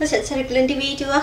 Nó sẽ sẽ được lên TV chưa?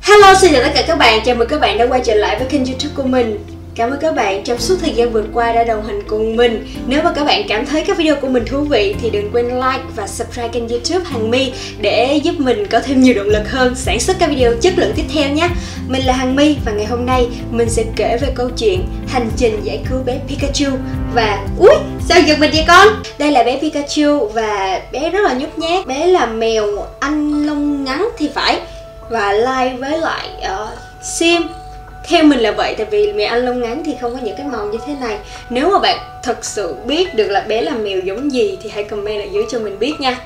Hello, xin chào tất cả các bạn, chào mừng các bạn đã quay trở lại với kênh youtube của mình Cảm ơn các bạn trong suốt thời gian vừa qua đã đồng hành cùng mình. Nếu mà các bạn cảm thấy các video của mình thú vị thì đừng quên like và subscribe kênh youtube Hằng My Để giúp mình có thêm nhiều động lực hơn sản xuất các video chất lượng tiếp theo nhé. Mình là Hằng My và ngày hôm nay mình sẽ kể về câu chuyện hành trình giải cứu bé Pikachu. Và... Ui, sao giật mình vậy con? Đây là bé Pikachu và bé rất là nhút nhát. Bé là mèo anh lông ngắn thì phải. Và like với lại uh, sim theo mình là vậy, tại vì mèo anh lông ngắn thì không có những cái màu như thế này. Nếu mà bạn thật sự biết được là bé là mèo giống gì thì hãy comment ở dưới cho mình biết nha.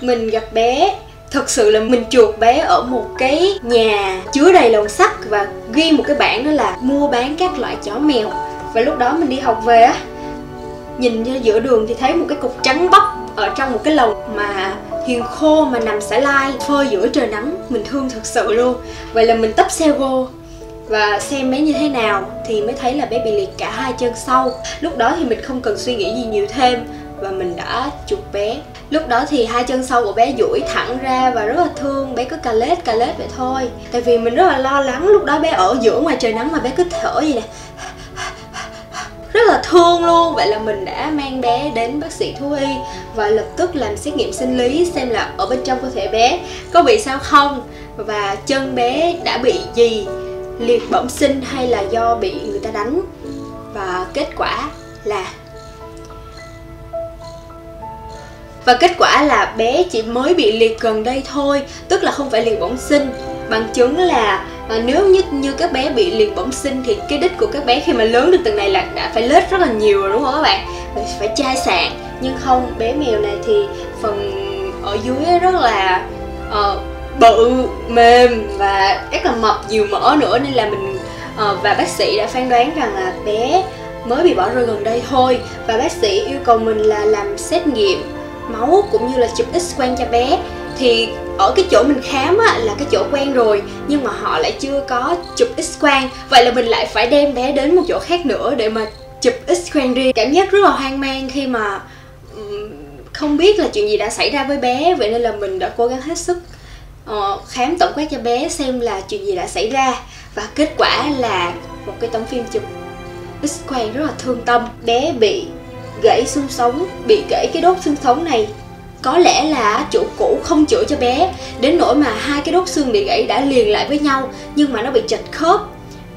Mình gặp bé, thật sự là mình chuột bé ở một cái nhà chứa đầy lồng sắt và ghi một cái bảng đó là mua bán các loại chó mèo. Và lúc đó mình đi học về á, nhìn ra giữa đường thì thấy một cái cục trắng bóc ở trong một cái lồng mà hiền khô mà nằm xả lai, phơi giữa trời nắng. Mình thương thật sự luôn. Vậy là mình tấp xe vô và xem bé như thế nào thì mới thấy là bé bị liệt cả hai chân sau. Lúc đó thì mình không cần suy nghĩ gì nhiều thêm và mình đã chụp bé. Lúc đó thì hai chân sau của bé duỗi thẳng ra và rất là thương. Bé cứ cà lết cà lết vậy thôi. Tại vì mình rất là lo lắng lúc đó bé ở giữa ngoài trời nắng mà bé cứ thở gì nè. Rất là thương luôn. Vậy là mình đã mang bé đến bác sĩ thú y và lập tức làm xét nghiệm sinh lý xem là ở bên trong cơ thể bé có bị sao không và chân bé đã bị gì liệt bẩm sinh hay là do bị người ta đánh? Và kết quả là? Và kết quả là bé chỉ mới bị liệt gần đây thôi tức là không phải liệt bẩm sinh. Bằng chứng là và nếu như như các bé bị liệt bẩm sinh thì cái đích của các bé khi mà lớn được từng này là đã phải lết rất là nhiều rồi đúng không các bạn? Phải chai sạn. Nhưng không bé mèo này thì phần ở dưới rất là uh, bự mềm và rất là mập nhiều mỡ nữa. Nên là mình uh, và bác sĩ đã phán đoán rằng là bé mới bị bỏ rơi gần đây thôi. Và bác sĩ yêu cầu mình là làm xét nghiệm máu cũng như là chụp x quang cho bé. Thì ở cái chỗ mình khám á, là cái chỗ quen rồi nhưng mà họ lại chưa có chụp x quang. Vậy là mình lại phải đem bé đến một chỗ khác nữa để mà chụp x quang riêng. Cảm giác rất là hoang mang khi mà không biết là chuyện gì đã xảy ra với bé. Vậy nên là mình đã cố gắng hết sức uh, khám tổng quát cho bé xem là chuyện gì đã xảy ra. Và kết quả là một cái tấm phim chụp x quang rất là thương tâm. Bé bị gãy xương sống bị gãy cái đốt xương sống này. Có lẽ là chủ cũ không chữa cho bé. Đến nỗi mà hai cái đốt xương bị gãy đã liền lại với nhau nhưng mà nó bị chật khớp.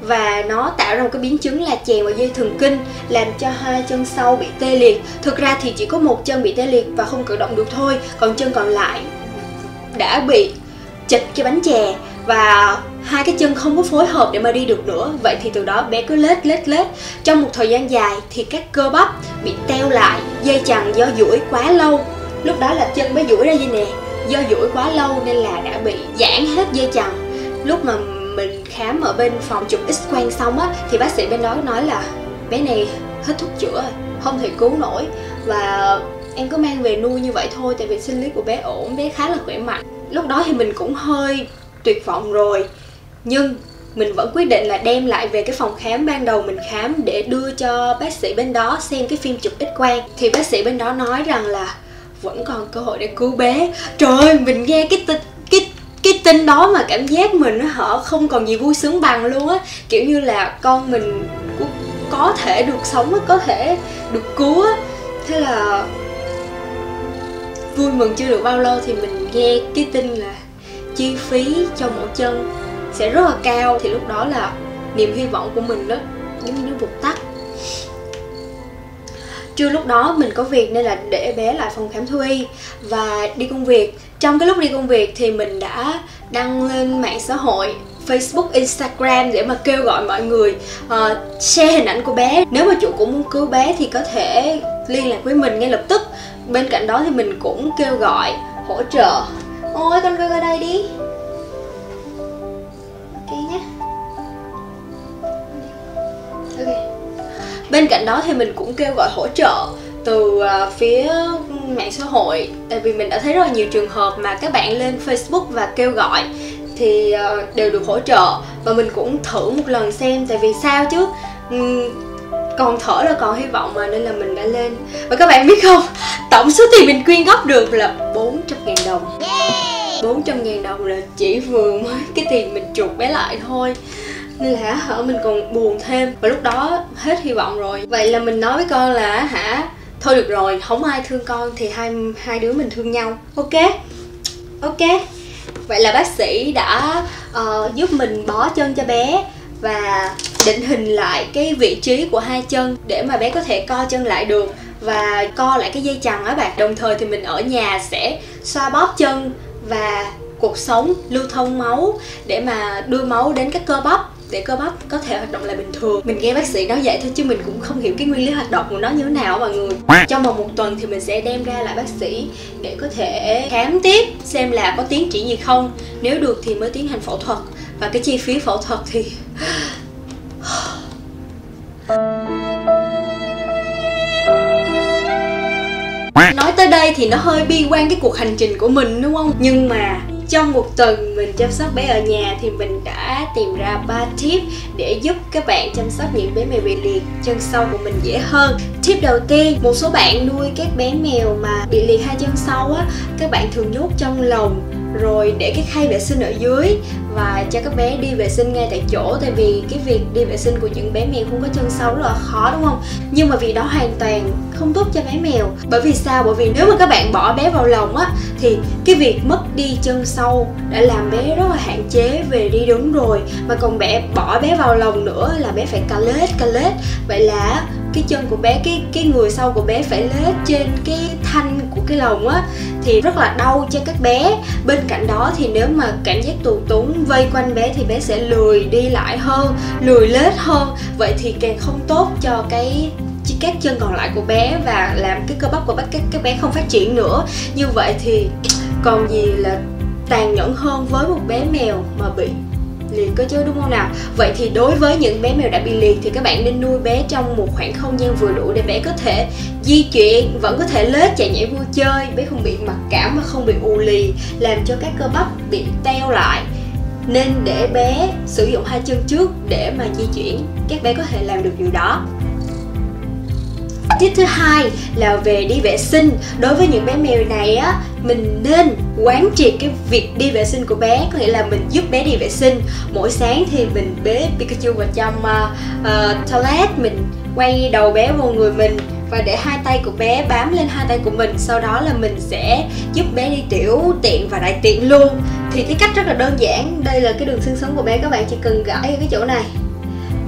Và nó tạo ra một cái biến chứng là chèn vào dây thần kinh làm cho hai chân sau bị tê liệt. Thực ra thì chỉ có một chân bị tê liệt và không cử động được thôi. Còn chân còn lại đã bị chịch cái bánh chè và hai cái chân không có phối hợp để mà đi được nữa. Vậy thì từ đó bé cứ lết lết lết. Trong một thời gian dài thì các cơ bắp bị teo lại, dây chằng, do duỗi quá lâu. Lúc đó là chân bé duỗi ra như nè. Do duỗi quá lâu nên là đã bị giãn hết dây chằng. Lúc mà mình khám ở bên phòng chụp x quang xong á, thì bác sĩ bên đó nói là, bé này hết thuốc chữa, không thể cứu nổi. Và em cứ mang về nuôi như vậy thôi, tại vì sinh lý của bé ổn, bé khá là khỏe mạnh lúc đó thì mình cũng hơi tuyệt vọng rồi. Nhưng mình vẫn quyết định là đem lại về cái phòng khám ban đầu mình khám để đưa cho bác sĩ bên đó xem cái phim chụp x quang. Thì bác sĩ bên đó nói rằng là vẫn còn cơ hội để cứu bé. Trời ơi, mình nghe cái tin, cái cái tin đó mà cảm giác mình nó họ không còn gì vui sướng bằng luôn á. Kiểu như là con mình có thể được sống có thể được cứu á. Thế là vui mừng chưa được bao lâu thì mình nghe cái tin là chi phí cho mỗi chân sẽ rất là cao. Thì lúc đó là niềm hy vọng của mình đó, giống như nó vụt tắt. Trưa lúc đó mình có việc nên là để bé lại phòng khám thú y và đi công việc. Trong cái lúc đi công việc thì mình đã đăng lên mạng xã hội Facebook, Instagram để mà kêu gọi mọi người uh, share hình ảnh của bé. Nếu mà chủ cũng muốn cứu bé thì có thể liên lạc với mình ngay lập tức. Bên cạnh đó thì mình cũng kêu gọi hỗ trợ. Ôi con coi coi đây đi. Ok nhé. Ok. Bên cạnh đó thì mình cũng kêu gọi hỗ trợ từ uh, phía mạng xã hội. Tại vì mình đã thấy rất là nhiều trường hợp mà các bạn lên Facebook và kêu gọi thì uh, đều được hỗ trợ. Và mình cũng thử một lần xem tại vì sao chứ? Ừm, còn thở là còn hy vọng mà nên là mình đã lên. Và các bạn biết không? Tổng số tiền mình quyên góp được là 400 ngàn đồng. 400 ngàn đồng là chỉ vừa mới cái tiền mình chuột bé lại thôi. Nên là hả mình còn buồn thêm. Và lúc đó hết hy vọng rồi. Vậy là mình nói với con là hả thôi được rồi không ai thương con thì hai hai đứa mình thương nhau. Ok? Ok vậy là bác sĩ đã uh, giúp mình bó chân cho bé và định hình lại cái vị trí của hai chân để mà bé có thể co chân lại được và co lại cái dây chằng á bạn. Đồng thời thì mình ở nhà sẽ xoa bóp chân và cuộc sống lưu thông máu để mà đưa máu đến các cơ bắp để cơ bắp có thể hoạt động lại bình thường. Mình nghe bác sĩ nói vậy thôi chứ mình cũng không hiểu cái nguyên lý hoạt động của nó như thế nào mọi người. Trong vòng một tuần thì mình sẽ đem ra lại bác sĩ để có thể khám tiếp xem là có tiến triển gì không. Nếu được thì mới tiến hành phẫu thuật. Và cái chi phí phẫu thuật thì nói tới đây thì nó hơi bi quan cái cuộc hành trình của mình đúng không? Nhưng mà trong một tuần mình chăm sóc bé ở nhà thì mình đã tìm ra 3 tip để giúp các bạn chăm sóc những bé mèo bị liệt chân sau của mình dễ hơn. Tip đầu tiên, một số bạn nuôi các bé mèo mà bị liệt hai chân sau á, các bạn thường nhốt trong lồng rồi để cái khay vệ sinh ở dưới và cho các bé đi vệ sinh ngay tại chỗ, tại vì cái việc đi vệ sinh của những bé mèo không có chân sau rất là khó, đúng không? Nhưng mà vì đó hoàn toàn không tốt cho bé mèo. Bởi vì sao? Bởi vì nếu mà các bạn bỏ bé vào lồng á, thì cái việc mất đi chân sau đã làm bé rất là hạn chế về đi đứng rồi. Mà còn bé bỏ bé vào lồng nữa là bé phải cà lết cà lết. Vậy là cái chân của bé, cái cái người sau của bé phải lết trên cái thanh cái lồng á, thì rất là đau cho các bé. Bên cạnh đó thì nếu mà cảm giác tù túng vây quanh bé thì bé sẽ lười đi lại hơn, lười lết hơn. Vậy thì càng không tốt cho cái các chân còn lại của bé và làm cái cơ bắp của các các bé không phát triển nữa. Như vậy thì còn gì là tàn nhẫn hơn với một bé mèo mà bị liệt cơ chứ, đúng không nào? Vậy thì đối với những bé mèo đã bị liệt thì các bạn nên nuôi bé trong một khoảng không gian vừa đủ để bé có thể di chuyển, vẫn có thể lết chạy nhảy vui chơi, bé không bị mặc cảm và không bị ù lì, làm cho các cơ bắp bị teo lại. Nên để bé sử dụng hai chân trước để mà di chuyển, các bé có thể làm được điều đó. Tip thứ hai là về đi vệ sinh. Đối với những bé mèo này á Mình nên quán triệt cái việc đi vệ sinh của bé Có nghĩa là mình giúp bé đi vệ sinh. Mỗi sáng thì mình bế Pikachu vào trong uh, uh, toilet Mình quay đầu bé vào người mình và để hai tay của bé bám lên hai tay của mình. Sau đó là mình sẽ giúp bé đi tiểu tiện và đại tiện luôn. Thì cái cách rất là đơn giản đây là cái đường xương sống của bé. Các bạn chỉ cần gãi ở cái chỗ này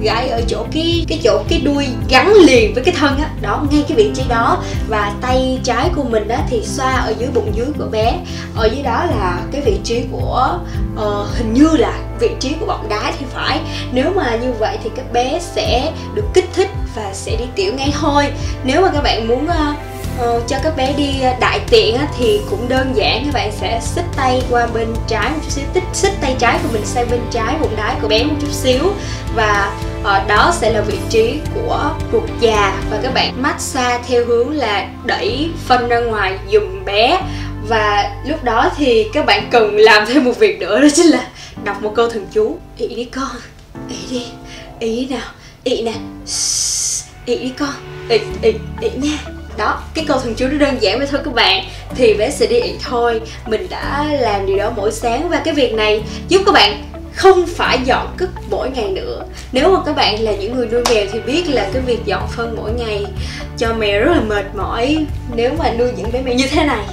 gãi ở chỗ cái cái chỗ cái đuôi gắn liền với cái thân á. Đó ngay cái vị trí đó. Và tay trái của mình đó thì xoa ở dưới bụng dưới của bé. Ở dưới đó là cái vị trí của uh, hình như là vị trí của bọng đái thì phải. Nếu mà như vậy thì các bé sẽ được kích thích và sẽ đi tiểu ngay thôi. Nếu mà các bạn muốn uh, Ờ, cho các bé đi ờ, đại tiện á, thì cũng đơn giản. Các bạn sẽ xích tay qua bên trái một chút xíu tích xích tay trái của mình sang bên trái bụng đái của bé một chút xíu. Và uh, đó sẽ là vị trí của ruột già và các bạn massage theo hướng là đẩy phân ra ngoài dùm bé. Và lúc đó thì các bạn cần làm thêm một việc nữa đó chính là đọc một câu thần chú ị đi con ị đi ị nào ị nè ị đi con ị ị ị nha. Đó cái câu thần chú nó đơn giản vậy thôi các bạn. Thì bé sẽ đi ị thôi mình đã làm điều đó mỗi sáng và cái việc này giúp các bạn không phải dọn cất mỗi ngày nữa. Nếu mà các bạn là những người nuôi mèo thì biết là cái việc dọn phân mỗi ngày cho mèo rất là mệt mỏi. Nếu mà nuôi những bé mèo như thế này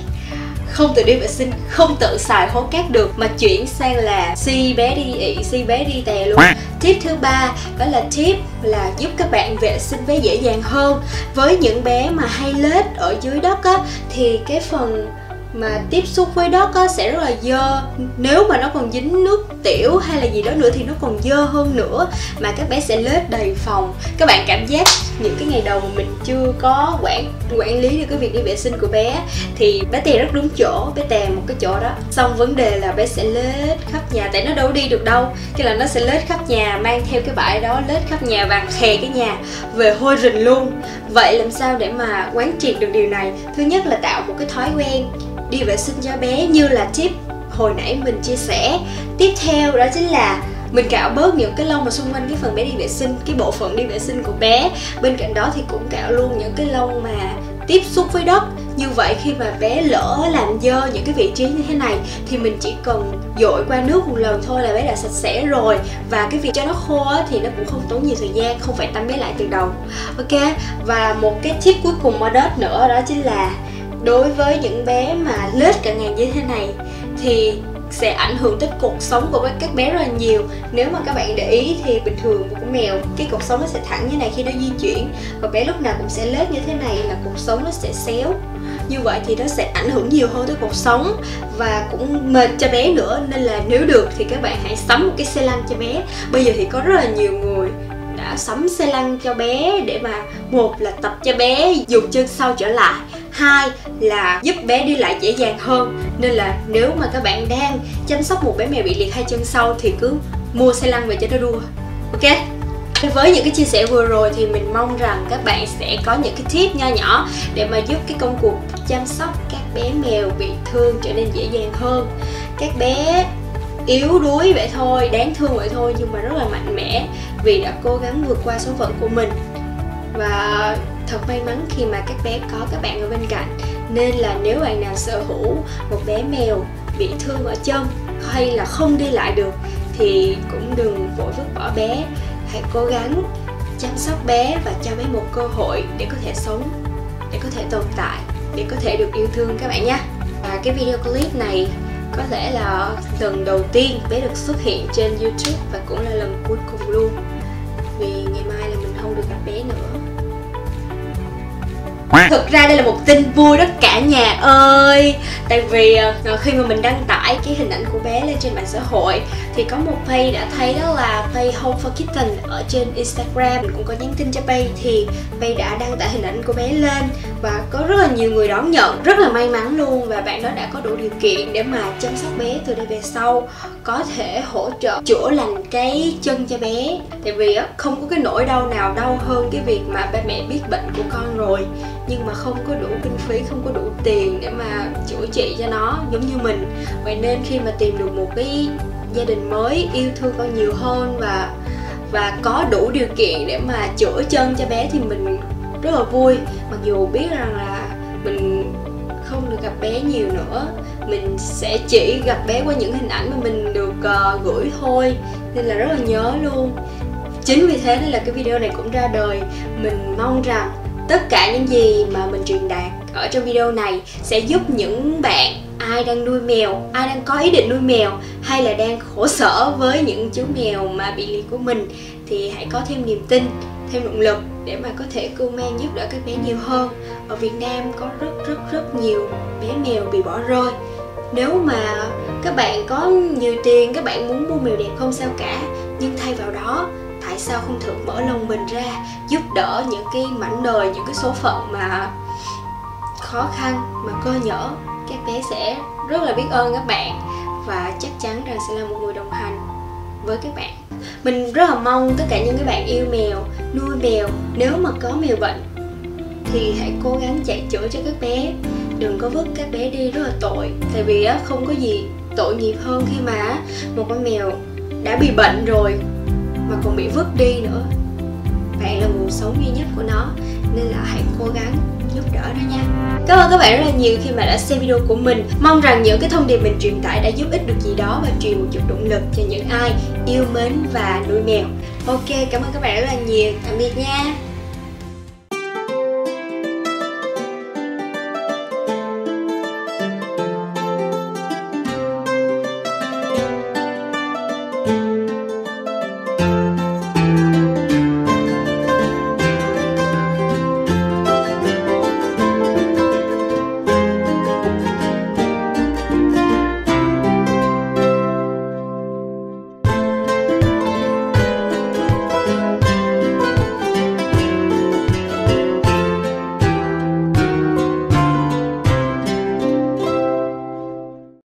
không tự đi vệ sinh không tự xài hố cát được mà chuyển sang là si bé đi ị si bé đi tè luôn. Tip thứ ba đó là tip là giúp các bạn vệ sinh bé dễ dàng hơn. Với những bé mà hay lết ở dưới đất á thì cái phần mà tiếp xúc với đất á, sẽ rất là dơ. Nếu mà nó còn dính nước tiểu hay là gì đó nữa thì nó còn dơ hơn nữa. Mà các bé sẽ lết đầy phòng. Các bạn cảm giác những cái ngày đầu mà mình chưa có quản quản lý được cái việc đi vệ sinh của bé, thì bé tè rất đúng chỗ, bé tè một cái chỗ đó. Xong vấn đề là bé sẽ lết khắp nhà, tại nó đâu đi được đâu. Cái là nó sẽ lết khắp nhà, mang theo cái bãi đó, lết khắp nhà và khè cái nhà về hôi rình luôn. Vậy làm sao để mà quán triệt được điều này? Thứ nhất là tạo một cái thói quen đi vệ sinh cho bé, như là tip hồi nãy mình chia sẻ. Tiếp theo đó chính là mình cạo bớt những cái lông mà xung quanh cái phần bé đi vệ sinh, cái bộ phận đi vệ sinh của bé. Bên cạnh đó thì cũng cạo luôn những cái lông mà tiếp xúc với đất. Như vậy khi mà bé lỡ làm dơ những cái vị trí như thế này thì mình chỉ cần dội qua nước một lần thôi là bé đã sạch sẽ rồi. Và cái việc cho nó khô thì nó cũng không tốn nhiều thời gian, không phải tắm bé lại từ đầu. Ok, và một cái tip cuối cùng modest nữa đó chính là đối với những bé mà lết cả ngày như thế này thì sẽ ảnh hưởng tới cuộc sống của các bé rất là nhiều. Nếu mà các bạn để ý thì bình thường của mèo, cái cuộc sống nó sẽ thẳng như này khi nó di chuyển. Và bé lúc nào cũng sẽ lết như thế này là cuộc sống nó sẽ xéo. Như vậy thì nó sẽ ảnh hưởng nhiều hơn tới cuộc sống và cũng mệt cho bé nữa. Nên là nếu được thì các bạn hãy sắm một cái xe lăn cho bé. Bây giờ thì có rất là nhiều người đã sắm xe lăn cho bé để mà một là tập cho bé, dùng chân sau trở lại hai là giúp bé đi lại dễ dàng hơn. Nên là nếu mà các bạn đang chăm sóc một bé mèo bị liệt hai chân sau thì cứ mua xe lăn về cho nó đua. Ok? Với những cái chia sẻ vừa rồi thì mình mong rằng các bạn sẽ có những cái tip nho nhỏ để mà giúp cái công cuộc chăm sóc các bé mèo bị thương trở nên dễ dàng hơn. Các bé yếu đuối vậy thôi, đáng thương vậy thôi nhưng mà rất là mạnh mẽ vì đã cố gắng vượt qua số phận của mình. Và thật may mắn khi mà các bé có các bạn ở bên cạnh. Nên là nếu bạn nào sở hữu một bé mèo bị thương ở chân hay là không đi lại được, thì cũng đừng vội vứt bỏ bé. Hãy cố gắng chăm sóc bé và cho bé một cơ hội để có thể sống, để có thể tồn tại, để có thể được yêu thương các bạn nhé. Và cái video clip này có lẽ là lần đầu tiên bé được xuất hiện trên youtube và cũng là lần cuối cùng luôn. Thực ra đây là một tin vui đó, cả nhà ơi. Tại vì ờ, khi mà mình đăng tải cái hình ảnh của bé lên trên mạng xã hội, Thì có một Pay đã thấy đó là Pay Home for Kitten ở trên Instagram. Mình cũng có nhắn tin cho Pay thì Pay đã đăng tải hình ảnh của bé lên. Và có rất là nhiều người đón nhận, Rất là may mắn luôn. Và bạn đó đã có đủ điều kiện để mà chăm sóc bé từ đây về sau. Có thể hỗ trợ chữa lành cái chân cho bé. Tại vì không có cái nỗi đau nào đau hơn cái việc mà ba mẹ biết bệnh của con rồi nhưng mà không có đủ kinh phí không có đủ tiền để mà chữa trị cho nó giống như mình. Vậy nên khi mà tìm được một cái gia đình mới yêu thương con nhiều hơn và và có đủ điều kiện để mà chữa chân cho bé thì mình rất là vui. Mặc dù biết rằng là mình không được gặp bé nhiều nữa mình sẽ chỉ gặp bé qua những hình ảnh mà mình được uh, gửi thôi. Nên là rất là nhớ luôn. Chính vì thế nên là cái video này cũng ra đời. Mình mong rằng tất cả những gì mà mình truyền đạt ở trong video này sẽ giúp những bạn ai đang nuôi mèo, ai đang có ý định nuôi mèo hay là đang khổ sở với những chú mèo mà bị liệt của mình thì hãy có thêm niềm tin, thêm động lực để mà có thể cưu mang giúp đỡ các bé nhiều hơn. Ở Việt Nam có rất rất rất nhiều bé mèo bị bỏ rơi. Nếu mà các bạn có nhiều tiền, các bạn muốn mua mèo đẹp không sao cả, nhưng thay vào đó sao không thử mở lòng mình ra, giúp đỡ những cái mảnh đời, những cái số phận mà khó khăn mà cơ nhở các bé sẽ rất là biết ơn các bạn và chắc chắn rằng sẽ là một người đồng hành với các bạn. Mình rất là mong tất cả những cái bạn yêu mèo, nuôi mèo, nếu mà có mèo bệnh thì hãy cố gắng chạy chữa cho các bé. Đừng có vứt các bé đi rất là tội, tại vì á, không có gì tội nghiệp hơn khi mà một con mèo đã bị bệnh rồi mà còn bị vứt đi nữa. Bạn là nguồn sống duy nhất của nó nên là hãy cố gắng giúp đỡ nó nha. Cảm ơn các bạn rất là nhiều khi mà đã xem video của mình. Mong rằng những cái thông điệp mình truyền tải đã giúp ích được gì đó và truyền một chút động lực cho những ai yêu mến và nuôi mèo. Ok, cảm ơn các bạn rất là nhiều. Tạm biệt nha.